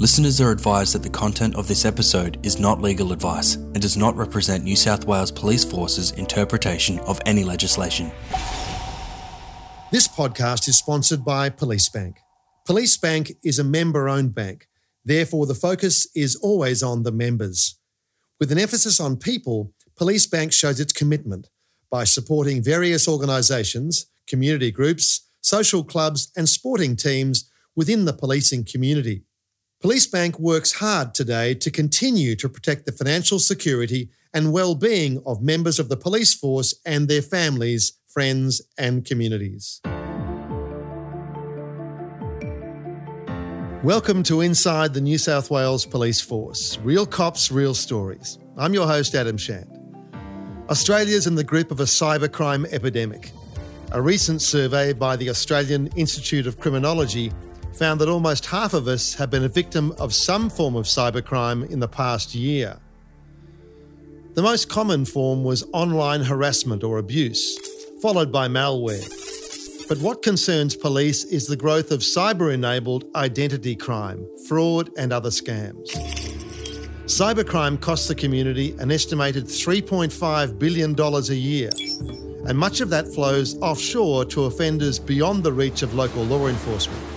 Listeners are advised that the content of this episode is not legal advice and does not represent New South Wales Police Force's interpretation of any legislation. This podcast is sponsored by Police Bank. Police Bank is a member owned bank, therefore, the focus is always on the members. With an emphasis on people, Police Bank shows its commitment by supporting various organisations, community groups, social clubs, and sporting teams within the policing community. Police Bank works hard today to continue to protect the financial security and well-being of members of the police force and their families, friends and communities. Welcome to Inside the New South Wales Police Force Real Cops, Real Stories. I'm your host, Adam Shand. Australia's in the grip of a cybercrime epidemic. A recent survey by the Australian Institute of Criminology found that almost half of us have been a victim of some form of cybercrime in the past year. The most common form was online harassment or abuse, followed by malware. But what concerns police is the growth of cyber enabled identity crime, fraud, and other scams. Cybercrime costs the community an estimated $3.5 billion a year, and much of that flows offshore to offenders beyond the reach of local law enforcement.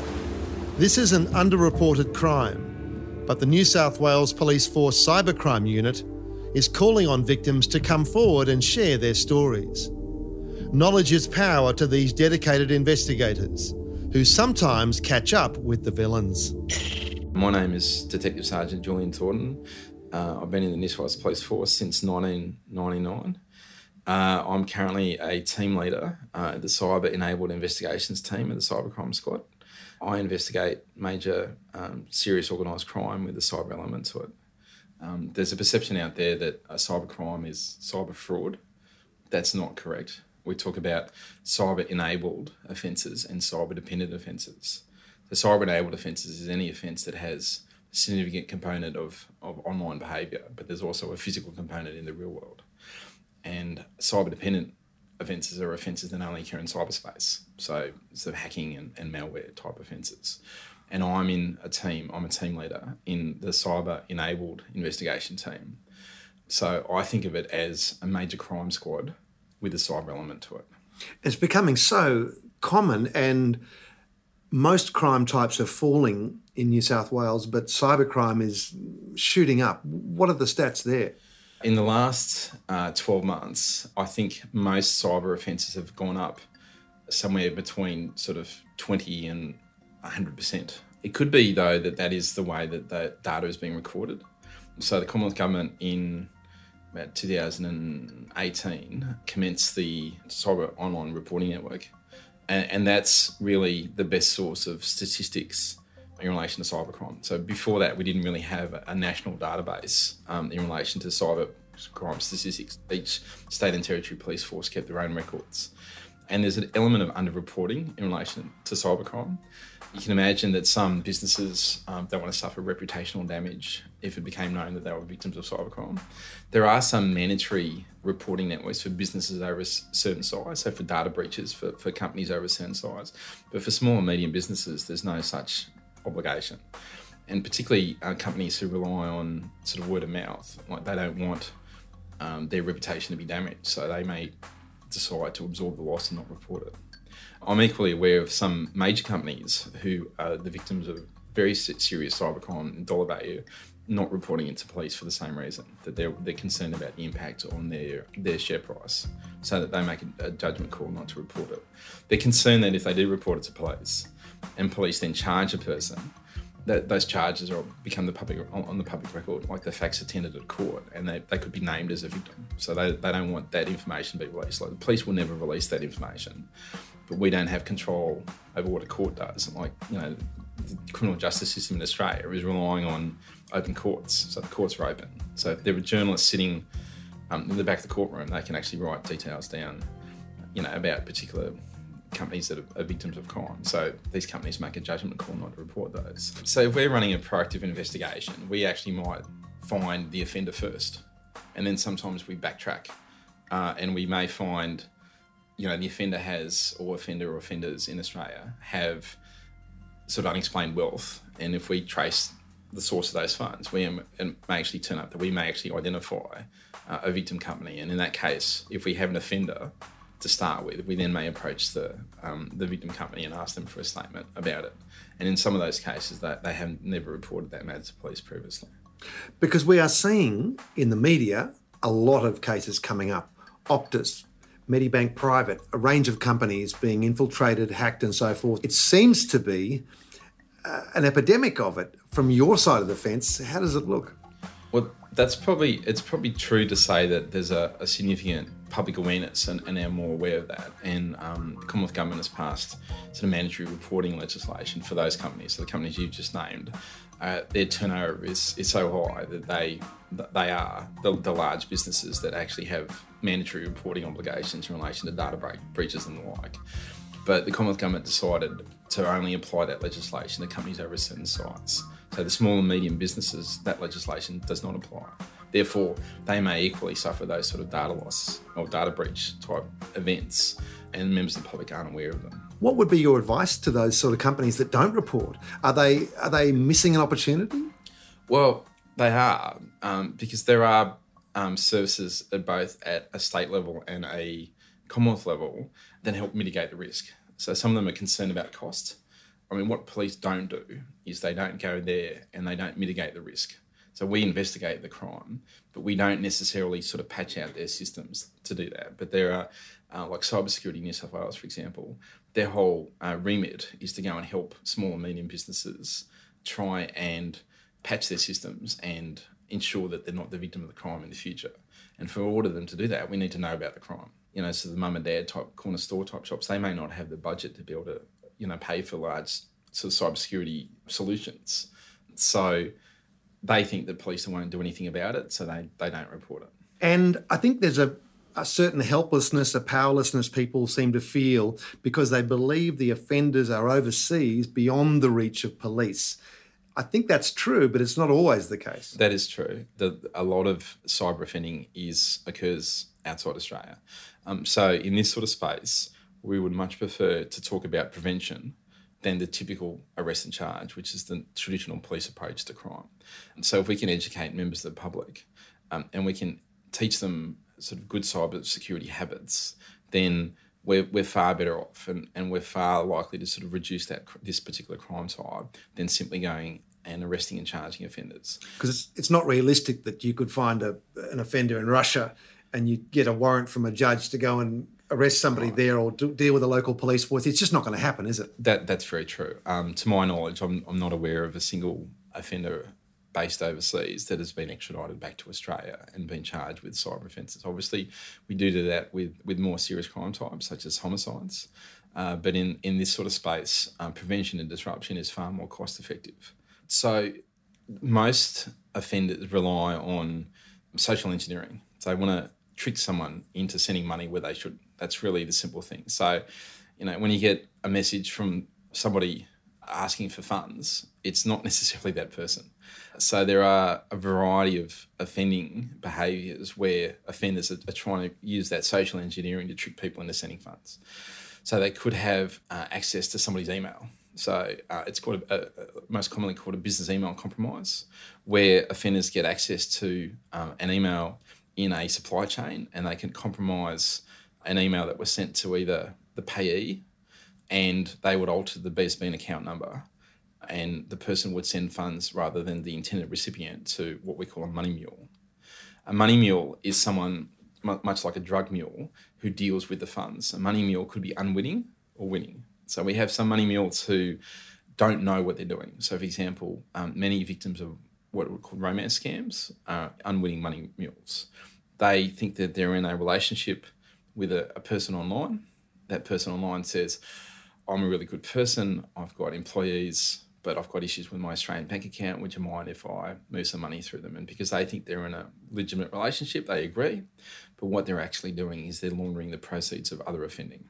This is an underreported crime, but the New South Wales Police Force Cybercrime Unit is calling on victims to come forward and share their stories. Knowledge is power to these dedicated investigators, who sometimes catch up with the villains. My name is Detective Sergeant Julian Thornton. Uh, I've been in the New South Wales Police Force since 1999. Uh, I'm currently a team leader uh, the Cyber Enabled Investigations team at the Cybercrime Squad. I investigate major um, serious organised crime with a cyber element to it. Um, there's a perception out there that a cyber crime is cyber fraud. That's not correct. We talk about cyber enabled offences and cyber dependent offences. The cyber enabled offences is any offence that has a significant component of, of online behaviour, but there's also a physical component in the real world. And cyber dependent offences are offences that only occur in cyberspace, so sort hacking and, and malware type offences. And I'm in a team, I'm a team leader in the cyber enabled investigation team. So I think of it as a major crime squad with a cyber element to it. It's becoming so common, and most crime types are falling in New South Wales, but cybercrime is shooting up. What are the stats there? In the last uh, 12 months, I think most cyber offences have gone up somewhere between sort of 20 and 100%. It could be, though, that that is the way that the data is being recorded. So the Commonwealth Government in about 2018 commenced the Cyber Online Reporting Network. And, and that's really the best source of statistics in relation to cybercrime. So before that, we didn't really have a national database um, in relation to cybercrime statistics. Each state and territory police force kept their own records. And there's an element of underreporting in relation to cybercrime. You can imagine that some businesses um, don't want to suffer reputational damage if it became known that they were victims of cybercrime. There are some mandatory reporting networks for businesses over a certain size, so for data breaches for, for companies over a certain size. But for small and medium businesses, there's no such obligation. And particularly uh, companies who rely on sort of word of mouth, like they don't want um, their reputation to be damaged, so they may decide to absorb the loss and not report it. I'm equally aware of some major companies who are the victims of very serious cybercrime and dollar value not reporting it to police for the same reason that they're, they're concerned about the impact on their, their share price so that they make a, a judgment call not to report it. They're concerned that if they do report it to police and police then charge a person, that those charges are become the public on the public record, like the facts attended at court, and they, they could be named as a victim. So they, they don't want that information to be released. Like the police will never release that information but we don't have control over what a court does. Like, you know, the criminal justice system in Australia is relying on open courts. So the courts are open. So if there are journalists sitting um, in the back of the courtroom, they can actually write details down, you know, about particular companies that are, victims of crime. So these companies make a judgment call not to report those. So if we're running a proactive investigation, we actually might find the offender first, and then sometimes we backtrack, uh, and we may find you know, the offender has, or offender or offenders in Australia have sort of unexplained wealth. And if we trace the source of those funds. We may actually turn up that we may actually identify uh, a victim company, and in that case, if we have an offender to start with, we then may approach the um, the victim company and ask them for a statement about it. And in some of those cases, that they have never reported that matter to police previously. Because we are seeing in the media a lot of cases coming up. Optus, Medibank Private, a range of companies being infiltrated, hacked, and so forth. It seems to be uh, an epidemic of it. From your side of the fence, how does it look? Well, that's probably it's probably true to say that there's a, a significant public awareness and, and are more aware of that. And um, the Commonwealth Government has passed sort of mandatory reporting legislation for those companies. So the companies you've just named, uh, their turnover is, is so high that they they are the, the, large businesses that actually have mandatory reporting obligations in relation to data break, breaches and the like. But the Commonwealth Government decided to only apply that legislation to companies over certain size. So the small and medium businesses, that legislation does not apply. Therefore, they may equally suffer those sort of data loss or data breach type events, and members of the public aren't aware of them. What would be your advice to those sort of companies that don't report? Are they are they missing an opportunity? Well, they are um, because there are um, services at both at a state level and a Commonwealth level that help mitigate the risk. So some of them are concerned about cost. I mean, what police don't do is they don't go there and they don't mitigate the risk. So we investigate the crime, but we don't necessarily sort of patch out their systems to do that. But there are, uh, like Cybersecurity New South Wales, for example, their whole uh, remit is to go and help small and medium businesses try and patch their systems and ensure that they're not the victim of the crime in the future. And for all of them to do that, we need to know about the crime. You know, so the mum and dad type corner store type shops, they may not have the budget to be able to, you know, pay for large sort of cybersecurity solutions. So they think that police won't do anything about it, so they, they don't report it. And I think there's a, a certain helplessness, a powerlessness people seem to feel because they believe the offenders are overseas beyond the reach of police. I think that's true, but it's not always the case. That is true. The, a lot of cyber offending is occurs outside Australia. Um, so in this sort of space, we would much prefer to talk about prevention than the typical arrest and charge, which is the traditional police approach to crime. And so, if we can educate members of the public um, and we can teach them sort of good cyber security habits, then we're, we're far better off and, and we're far likely to sort of reduce that this particular crime type than simply going and arresting and charging offenders. Because it's, it's not realistic that you could find a, an offender in Russia and you get a warrant from a judge to go and arrest somebody there or do, deal with a local police force. It's just not going to happen, is it? That that's very true. Um, to my knowledge, I'm, I'm not aware of a single offender based overseas that has been extradited back to Australia and been charged with cyber offences. Obviously, we do do that with with more serious crime types such as homicides. Uh, but in, in this sort of space, um, prevention and disruption is far more cost effective. So most offenders rely on social engineering. So they want to trick someone into sending money where they should. That's really the simple thing. So, you know, when you get a message from somebody asking for funds, it's not necessarily that person. So there are a variety of offending behaviours where offenders are, are, trying to use that social engineering to trick people into sending funds. So they could have uh, access to somebody's email. So uh, it's called a, a, most commonly called a business email compromise, where offenders get access to um, an email in a supply chain and they can compromise an email that was sent to either the payee and they would alter the BSB and account number and the person would send funds rather than the intended recipient to what we call a money mule. A money mule is someone much like a drug mule who deals with the funds. A money mule could be unwitting or winning. So we have some money mules who don't know what they're doing. So, for example, um, many victims of what we call romance scams are unwitting money mules. They think that they're in a relationship with a, a person online. That person online says, I'm a really good person, I've got employees, but I've got issues with my Australian bank account. Would you mind if I move some money through them? And because they think they're in a legitimate relationship, they agree. But what they're actually doing is they're laundering the proceeds of other offending.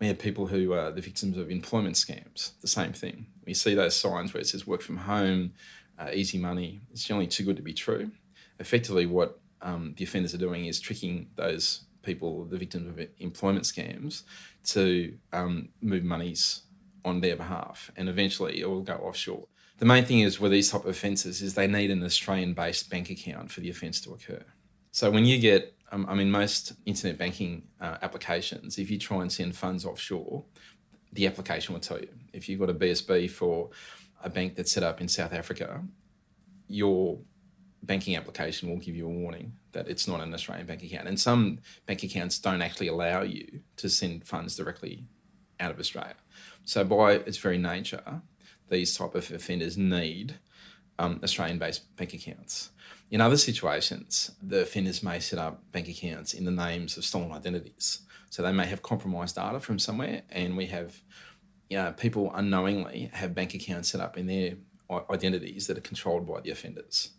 We have people who are the victims of employment scams, the same thing. We see those signs where it says work from home, uh, easy money. It's generally too good to be true. Effectively, what um, the offenders are doing is tricking those people, the victims of employment scams, to um, move monies on their behalf, and eventually it will go offshore. The main thing is with these type of offences is they need an Australian-based bank account for the offence to occur. So when you get, um, I mean, most internet banking uh, applications, if you try and send funds offshore, the application will tell you. If you've got a BSB for a bank that's set up in South Africa, your banking application will give you a warning that it's not an Australian bank account. And some bank accounts don't actually allow you to send funds directly out of Australia. So by its very nature, these type of offenders need um, Australian-based bank accounts. In other situations, the offenders may set up bank accounts in the names of stolen identities. So they may have compromised data from somewhere, and we have you know, people unknowingly have bank accounts set up in their identities that are controlled by the offenders.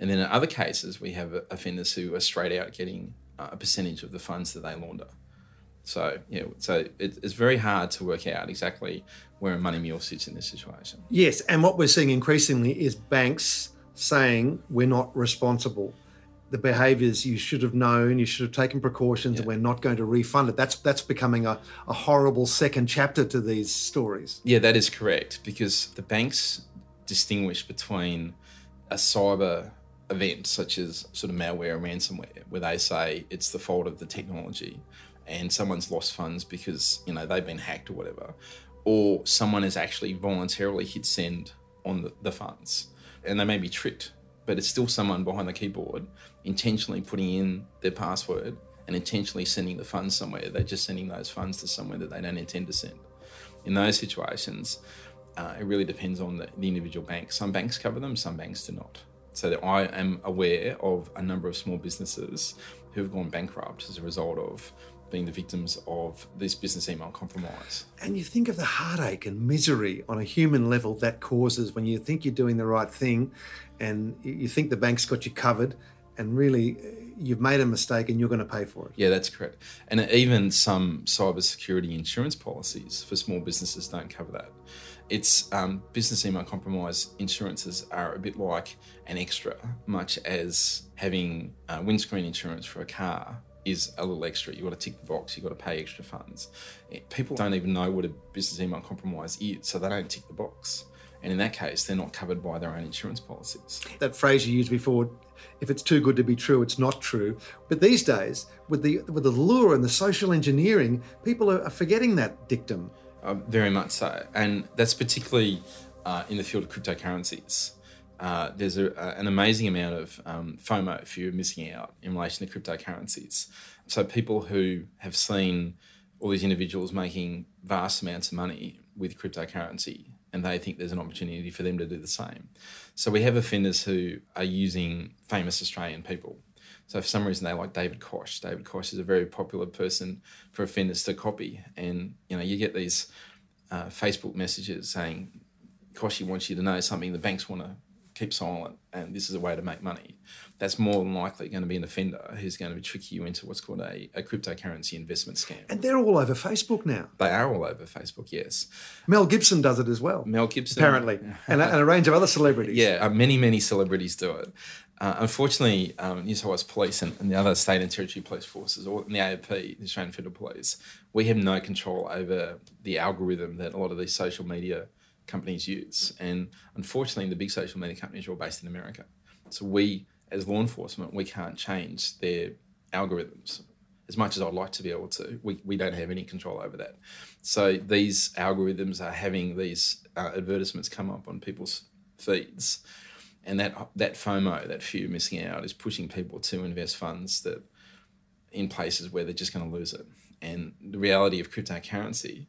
And then in other cases, we have offenders who are straight out getting uh, a percentage of the funds that they launder. So yeah, so it, it's very hard to work out exactly where a money mule sits in this situation. Yes, and what we're seeing increasingly is banks saying we're not responsible. The behaviours you should have known, you should have taken precautions, yeah. and we're not going to refund it. That's that's becoming a, a horrible second chapter to these stories. Yeah, that is correct because the banks distinguish between a cyber event such as sort of malware and ransomware, where they say it's the fault of the technology and someone's lost funds because you know they've been hacked or whatever, or someone has actually voluntarily hit send on the, the funds and they may be tricked, but it's still someone behind the keyboard intentionally putting in their password and intentionally sending the funds somewhere. They're just sending those funds to somewhere that they don't intend to send. In those situations, uh, it really depends on the, the individual bank. Some banks cover them, some banks do not. So that I am aware of a number of small businesses who have gone bankrupt as a result of being the victims of this business email compromise. And you think of the heartache and misery on a human level that causes when you think you're doing the right thing and you think the bank's got you covered and really uh, you've made a mistake and you're going to pay for it. Yeah, that's correct. And even some cybersecurity insurance policies for small businesses don't cover that. It's um, business email compromise insurances are a bit like an extra, much as having uh, windscreen insurance for a car is a little extra. You've got to tick the box, you've got to pay extra funds. People don't even know what a business email compromise is, so they don't tick the box. And in that case, they're not covered by their own insurance policies. That phrase you used before, if it's too good to be true, it's not true. But these days, with the with the lure and the social engineering, people are, forgetting that dictum. Uh, very much so, and that's particularly uh, in the field of cryptocurrencies uh, there's a, an amazing amount of um, FOMO if you're missing out in relation to cryptocurrencies. So people who have seen all these individuals making vast amounts of money with cryptocurrency and they think there's an opportunity for them to do the same. So we have offenders who are using famous Australian people. So for some reason they like David Koch. David Koch is a very popular person for offenders to copy, and you know you get these uh, Facebook messages saying Kochie wants you to know something the banks want to keep silent and this is a way to make money, that's more than likely going to be an offender who's going to be tricky you into what's called a, a cryptocurrency investment scam. And they're all over Facebook now. They are all over Facebook, yes. Mel Gibson does it as well. Mel Gibson. Apparently. and, a, and a range of other celebrities. Yeah, uh, many, many celebrities do it. Uh, unfortunately, um, New South Wales Police and, and, the other state and territory police forces, or the AFP, the Australian Federal Police, we have no control over the algorithm that a lot of these social media companies use. And unfortunately, the big social media companies are all based in America. So we, as law enforcement, we can't change their algorithms. As much as I'd like to be able to, we, we don't have any control over that. So these algorithms are having these uh, advertisements come up on people's feeds. And that that FOMO, that fear of missing out, is pushing people to invest funds that in places where they're just going to lose it. And the reality of cryptocurrency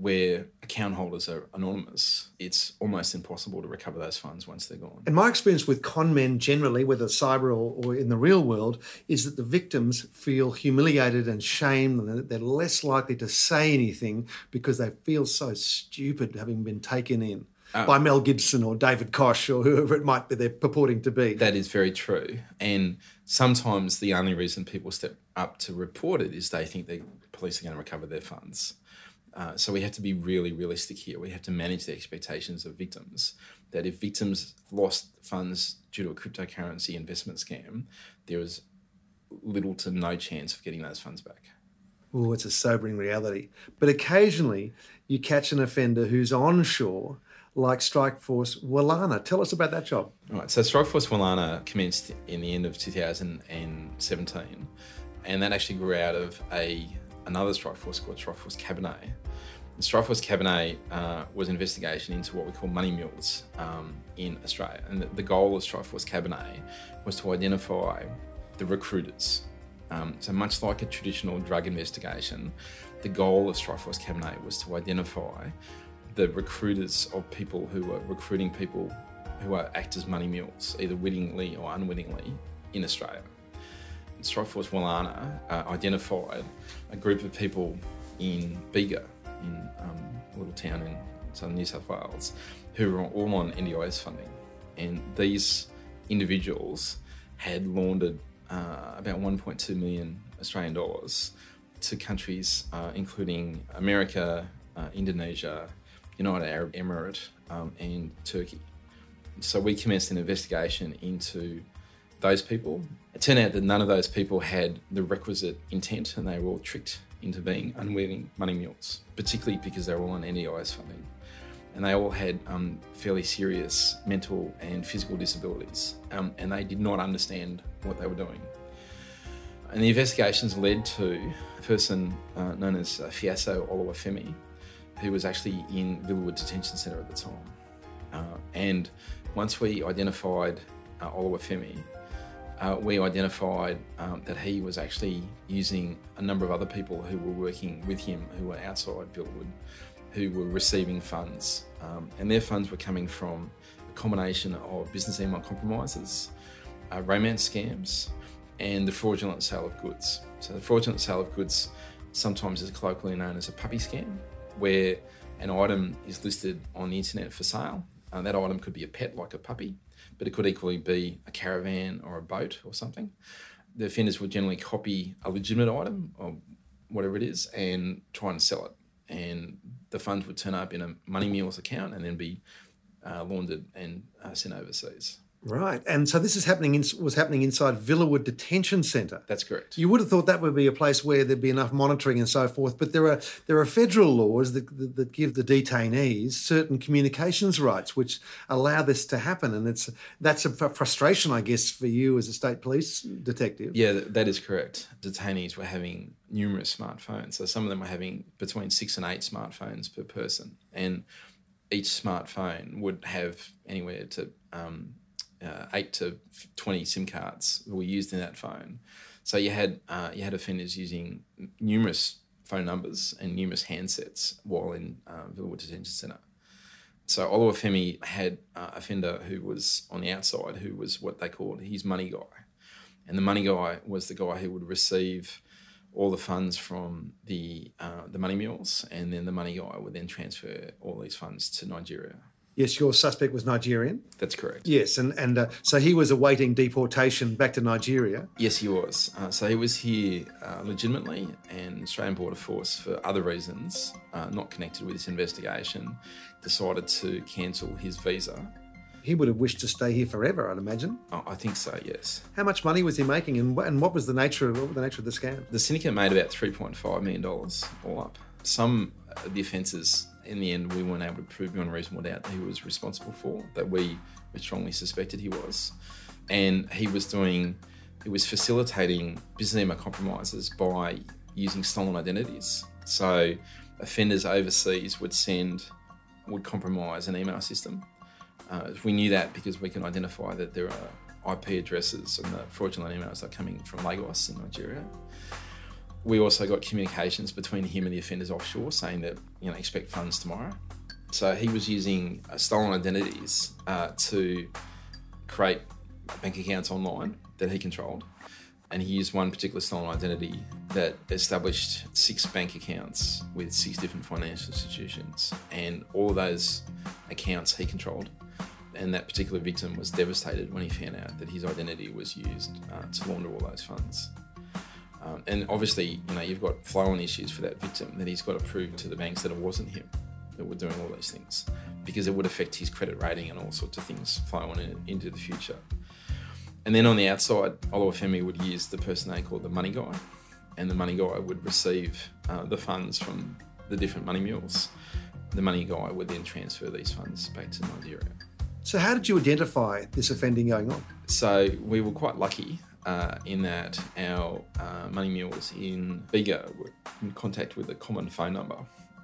where account holders are anonymous, it's almost impossible to recover those funds once they're gone. And my experience with con men generally, whether cyber or, or in the real world, is that the victims feel humiliated and shamed, and they're less likely to say anything because they feel so stupid having been taken in. Uh, by Mel Gibson or David Koch or whoever it might be they're purporting to be. That is very true. And sometimes the only reason people step up to report it is they think the police are going to recover their funds. Uh, so we have to be really realistic here. We have to manage the expectations of victims. That if victims lost funds due to a cryptocurrency investment scam, there is little to no chance of getting those funds back. Oh, it's a sobering reality. But occasionally you catch an offender who's onshore like Strike Force Walana. Tell us about that job. All right, so Strike Force Walana commenced in the end of 2017, and that actually grew out of a another Strike Force called Strike Force Cabernet. The Strike Force Cabernet uh, was an investigation into what we call money mules um, in Australia, and the, the goal of Strike Force Cabernet was to identify the recruiters. Um, so much like a traditional drug investigation, the goal of Strike Force Cabernet was to identify the recruiters of people who are recruiting people who are act as money mules, either wittingly or unwittingly, in Australia. Strikeforce Walana uh, identified a group of people in Bega, in um, a little town in southern New South Wales, who were all on NDIS funding. And these individuals had laundered uh, about 1.2 million Australian dollars to countries uh, including America, uh, Indonesia, United Arab Emirates, um, and Turkey. So we commenced an investigation into those people. It turned out that none of those people had the requisite intent and they were all tricked into being unwilling money mules, particularly because they were all on NDIS funding. And they all had um, fairly serious mental and physical disabilities, um, and they did not understand what they were doing. And the investigations led to a person uh, known as uh, Oluwafemi, who was actually in Villawood Detention Centre at the time. Uh, and once we identified uh, Oluwafemi, uh, we identified um, that he was actually using a number of other people who were working with him who were outside Villawood, who were receiving funds. Um, and their funds were coming from a combination of business email compromises, uh, romance scams, and the fraudulent sale of goods. So, the fraudulent sale of goods sometimes is colloquially known as a puppy scam where an item is listed on the internet for sale. Uh, that item could be a pet, like a puppy, but it could equally be a caravan or a boat or something. The offenders would generally copy a legitimate item or whatever it is and try and sell it. And the funds would turn up in a Money Mules account and then be uh, laundered and uh, sent overseas. Right, and so this is happening in, was happening inside Villawood Detention Centre. That's correct. You would have thought that would be a place where there'd be enough monitoring and so forth, but there are there are federal laws that, that, that give the detainees certain communications rights, which allow this to happen, and it's that's a frustration, I guess, for you as a state police detective. Yeah, that is correct. Detainees were having numerous smartphones, so some of them were having between six and eight smartphones per person, and each smartphone would have anywhere to um, uh, eight to twenty SIM cards were used in that phone. So you had uh, you had offenders using numerous phone numbers and numerous handsets while in uh, Villawood Detention Centre. So Oluwafemi had uh, offender who was on the outside, who was what they called his money guy, and the money guy was the guy who would receive all the funds from the uh, the money mules, and then the money guy would then transfer all these funds to Nigeria. Yes, your suspect was Nigerian. That's correct. Yes, and and uh, so he was awaiting deportation back to Nigeria. Yes, he was. Uh, so he was here uh, legitimately, and Australian Border Force, for other reasons uh, not connected with this investigation, decided to cancel his visa. He would have wished to stay here forever, I'd imagine. Oh, I think so. Yes. How much money was he making, and and what was the nature of the nature of the scam? The syndicate made about three point five million dollars all up. Some of the offences in the end, we weren't able to prove beyond reasonable doubt that he was responsible for, that we, strongly suspected he was. And he was doing, he was facilitating business email compromises by using stolen identities. So offenders overseas would send, would compromise an email system. Uh, we knew that because we can identify that there are IP addresses and the fraudulent emails are coming from Lagos in Nigeria we also got communications between him and the offenders offshore saying that you know expect funds tomorrow. So he was using uh, stolen identities uh, to create bank accounts online that he controlled, and he used one particular stolen identity that established six bank accounts with six different financial institutions, and all those accounts he controlled. And that particular victim was devastated when he found out that his identity was used uh, to launder all those funds. Um, and obviously, you know, you've got flow-on issues for that victim that he's got to prove to the banks that it wasn't him that were doing all these things, because it would affect his credit rating and all sorts of things flowing in, into the future. And then on the outside, Oluwafemi would use the person they called the money guy, and the money guy would receive uh, the funds from the different money mules the money guy would then transfer these funds back to Nigeria. So, how did you identify this offending going on? So, we were quite lucky uh, in that our uh, money mules in Bega were in contact with a common phone number.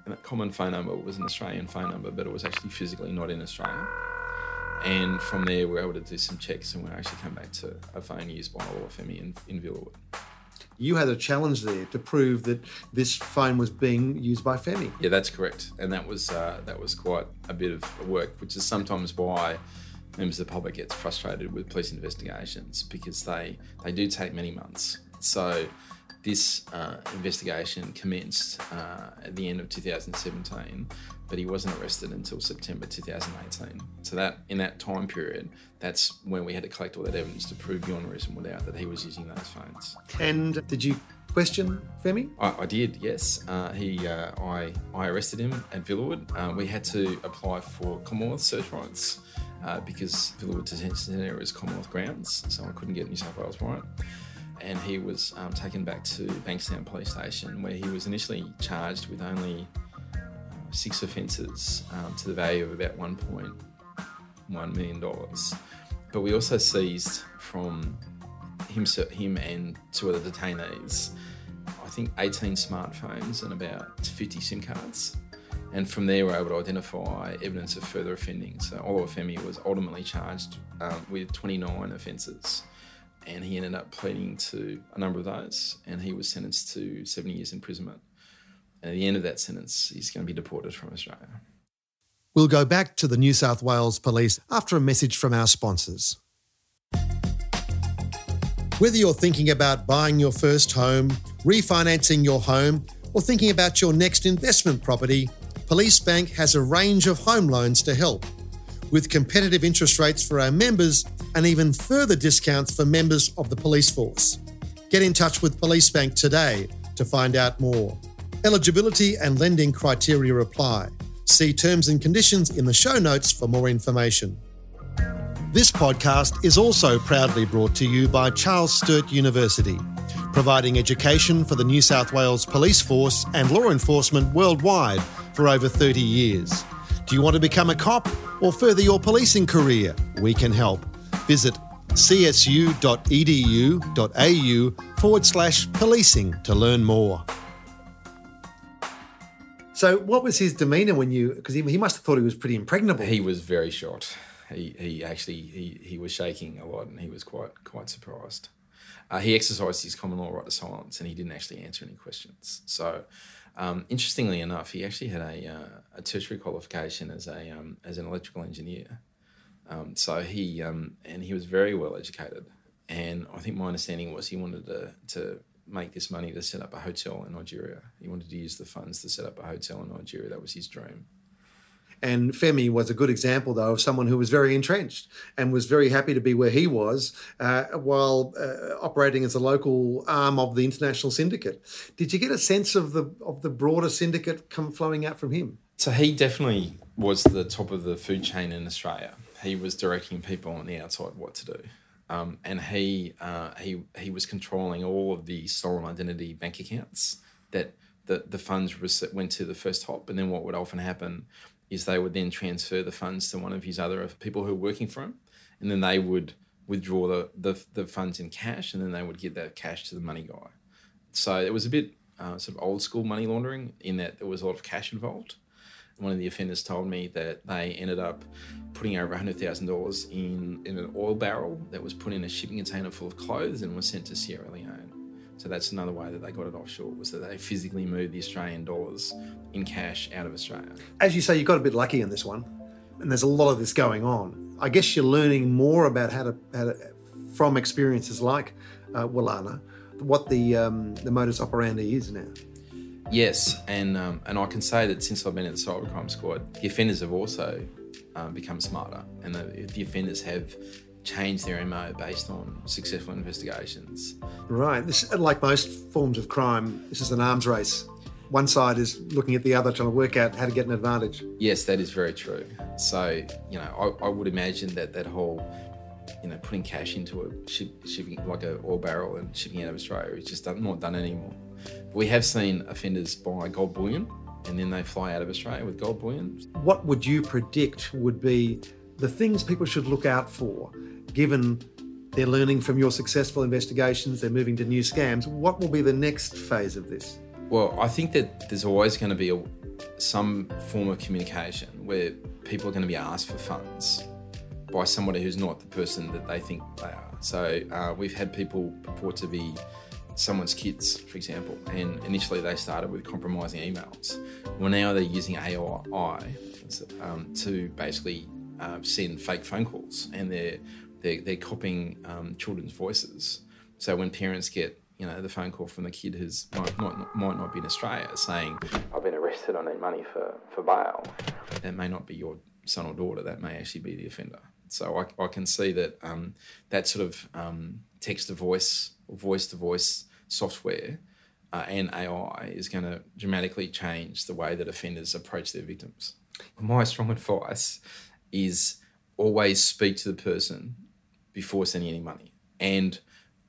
And that common phone number was an Australian phone number, but it was actually physically not in Australia. And from there, we were able to do some checks and we actually come back to a phone used by Olufemi in, in Villawood. You had a challenge there to prove that this phone was being used by Femi. Yeah, that's correct, and that was uh, that was quite a bit of work, which is sometimes why members of the public get frustrated with police investigations because they they do take many months. So this uh, investigation commenced uh, at the end of 2017, but he wasn't arrested until September 2018. So that in that time period, that's when we had to collect all that evidence to prove beyond reasonable doubt that he was using those phones. And did you question Femi? I, I did, yes. Uh, he, uh, I, I arrested him at Villawood. Uh, we had to apply for Commonwealth search warrants uh, because Villawood Detention Centre is Commonwealth grounds, so I couldn't get a New South Wales warrant and he was um, taken back to Bankstown Police Station, where he was initially charged with only uh, six offences um, to the value of about $1.1 million. But we also seized from him, him and two other detainees, think 18 smartphones and about 50 SIM cards. And from there, we were able to identify evidence of further offending. So Olufemi was ultimately charged um, with 29 offences and he ended up pleading to a number of those, and he was sentenced to 70 years imprisonment. And at the end of that sentence, he's going to be deported from Australia. We'll go back to the New South Wales Police after a message from our sponsors. Whether you're thinking about buying your first home, refinancing your home, or thinking about your next investment property, Police Bank has a range of home loans to help. With competitive interest rates for our members, and even further discounts for members of the police force. Get in touch with Police Bank today to find out more. Eligibility and lending criteria apply. See terms and conditions in the show notes for more information. This podcast is also proudly brought to you by Charles Sturt University, providing education for the New South Wales Police Force and law enforcement worldwide for over 30 years. Do you want to become a cop or further your policing career? We can help. Visit csu.edu.au forward slash policing to learn more. So, what was his demeanour when you? Because he, he must have thought he was pretty impregnable. He was very shocked. He, he actually he, he was shaking a lot, and he was quite quite surprised. Uh, he exercised his common law right to silence, and he didn't actually answer any questions. So, um, interestingly enough, he actually had a, uh, a tertiary qualification as a um, as an electrical engineer. Um, so he um, and he was very well educated, and I think my understanding was he wanted to to make this money to set up a hotel in Nigeria. He wanted to use the funds to set up a hotel in Nigeria. That was his dream. And Femi was a good example, though, of someone who was very entrenched and was very happy to be where he was uh, while uh, operating as a local arm of the international syndicate. Did you get a sense of the of the broader syndicate come flowing out from him? So he definitely was the top of the food chain in Australia he was directing people on the outside what to do. Um, and he uh, he he was controlling all of the stolen identity bank accounts that the, the funds went to the first hop. And then what would often happen is they would then transfer the funds to one of his other people who were working for him. And then they would withdraw the, the, the funds in cash and then they would give that cash to the money guy. So it was a bit uh, sort of old school money laundering in that there was a lot of cash involved one of the offenders told me that they ended up putting over $100,000 in, in an oil barrel that was put in a shipping container full of clothes and was sent to Sierra Leone. So that's another way that they got it offshore was that they physically moved the Australian dollars in cash out of Australia. As you say, you got a bit lucky in this one, and there's a lot of this going on. I guess you're learning more about how to, how to from experiences like uh, Walana, what the um, the modus operandi is now. Yes, and um, and I can say that since I've been at the cybercrime squad, the offenders have also um, become smarter, and the, the, offenders have changed their MO based on successful investigations. Right. This, like most forms of crime, this is an arms race. One side is looking at the other, trying to work out how to get an advantage. Yes, that is very true. So, you know, I, I would imagine that that whole you know, putting cash into a ship, shipping like a oil barrel and shipping out of Australia is just not done anymore. We have seen offenders buy gold bullion and then they fly out of Australia with gold bullion. What would you predict would be the things people should look out for, given they're learning from your successful investigations, they're moving to new scams? What will be the next phase of this? Well, I think that there's always going to be a, some form of communication where people are going to be asked for funds by somebody who's not the person that they think they are. So uh, we've had people purport to be someone's kids, for example, and initially they started with compromising emails. Well, now they're using AI um, to basically uh, send fake phone calls, and they're they're, they're copying um, children's voices. So when parents get you know the phone call from the kid who's might, might, might not be in Australia saying, "I've been arrested, I need money for for bail," that may not be your son or daughter. That may actually be the offender. So I, I can see that um, that sort of um, text to voice or voice to voice software uh, and AI is going to dramatically change the way that offenders approach their victims. My strong advice is always speak to the person before sending any money. And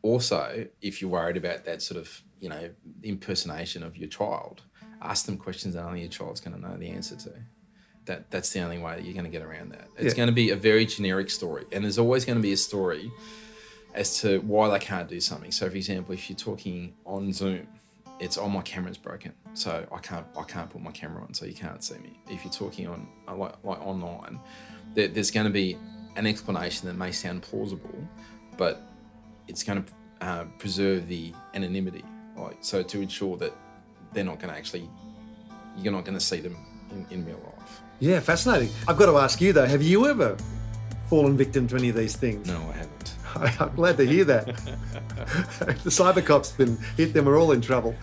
also, if you're worried about that sort of, you know, impersonation of your child, ask them questions that only your child's going to know the answer to. That, that's the only way that you're going to get around that. It's yeah. going to be a very generic story, and there's always going to be a story as to why they can't do something. So, for example, if you're talking on Zoom, it's oh my camera's broken, so I can't I can't put my camera on, so you can't see me. If you're talking on uh, like, like online, there, there's going to be an explanation that may sound plausible, but it's going to uh, preserve the anonymity, like so to ensure that they're not going to actually you're not going to see them in, in real life. Yeah, fascinating. I've got to ask you though, have you ever fallen victim to any of these things? No, I haven't. I'm glad to hear that. the cyber cops been hit them, we're all in trouble.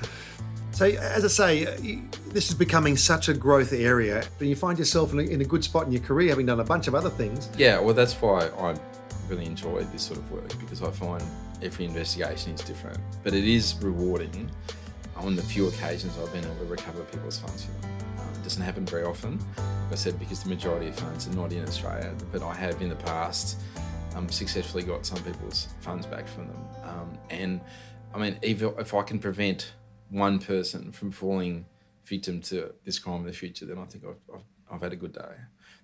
So, as I say, this is becoming such a growth area, but you find yourself in a, in a, good spot in your career, having done a bunch of other things. Yeah, well, that's why I really enjoy this sort of work because I find every investigation is different, but it is rewarding. On the few occasions I've been able to recover people's funds for them, um, it doesn't happen very often. Like I said because the majority of funds are not in Australia, but I have in the past um, successfully got some people's funds back from them. Um, and I mean, if, if I can prevent one person from falling victim to this crime in the future, then I think I've, I've, I've had a good day.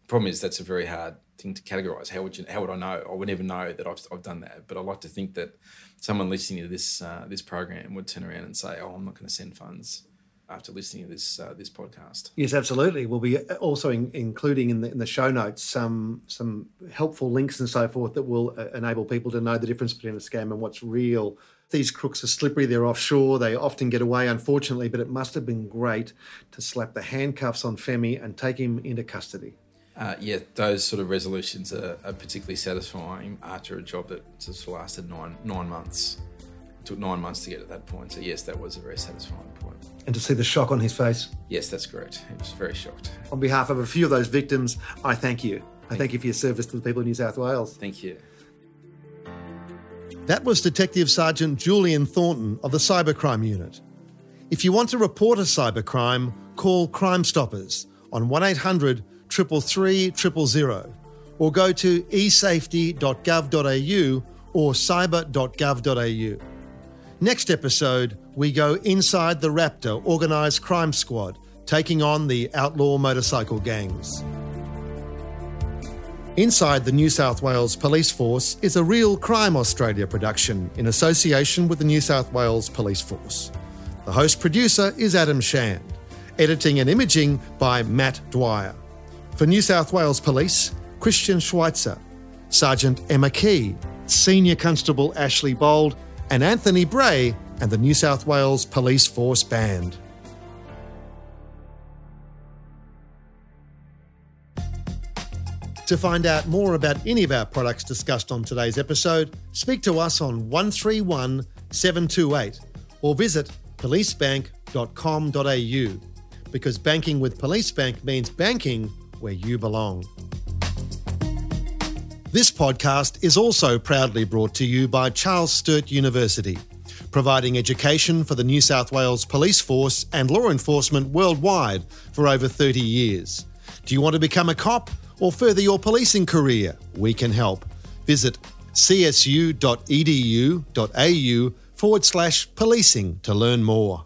The problem is that's a very hard thing to categorize. How would you? How would I know? I would never know that I've, I've done that. But I like to think that someone listening to this uh, this program would turn around and say, "Oh, I'm not going to send funds." after listening to this uh, this podcast. Yes, absolutely. We'll be uh, also in, including in the, in the show notes some some helpful links and so forth that will uh, enable people to know the difference between a scam and what's real. These crooks are slippery. They're offshore. They often get away, unfortunately. But it must have been great to slap the handcuffs on Femi and take him into custody. Uh, yeah, those sort of resolutions are, are, particularly satisfying after a job that just lasted nine nine months. It took nine months to get to that point. So yes, that was a very satisfying point. point and to see the shock on his face. Yes, that's correct. He was very shocked. On behalf of a few of those victims, I thank you. I thank you for your service to the people of New South Wales. Thank you. That was Detective Sergeant Julian Thornton of the Cybercrime Unit. If you want to report a cybercrime, call Crime Stoppers on 1800 333 000 or go to esafety.gov.au or cyber.gov.au. Next episode, we go inside the Raptor organised crime squad, taking on the outlaw motorcycle gangs. Inside the New South Wales Police Force is a Real Crime Australia production in association with the New South Wales Police Force. The host producer is Adam Shand, editing and imaging by Matt Dwyer. For New South Wales Police, Christian Schweitzer, Sergeant Emma Key, Senior Constable Ashley Bold, and Anthony Bray and the New South Wales Police Force Band. To find out more about any of our products discussed on today's episode, speak to us on 131 728 or visit policebank.com.au because banking with Police Bank means banking where you belong. This podcast is also proudly brought to you by Charles Sturt University, providing education for the New South Wales Police Force and law enforcement worldwide for over 30 years. Do you want to become a cop or further your policing career? We can help. Visit csu.edu.au forward slash policing to learn more.